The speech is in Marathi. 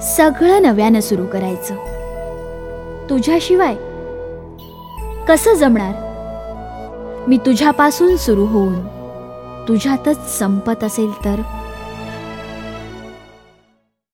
सगळं नव्यानं सुरू करायचं. तुझ्याशिवाय कसं जमणार? मी तुझ्यापासून सुरू होऊन तुझ्यातच संपत असेल तर?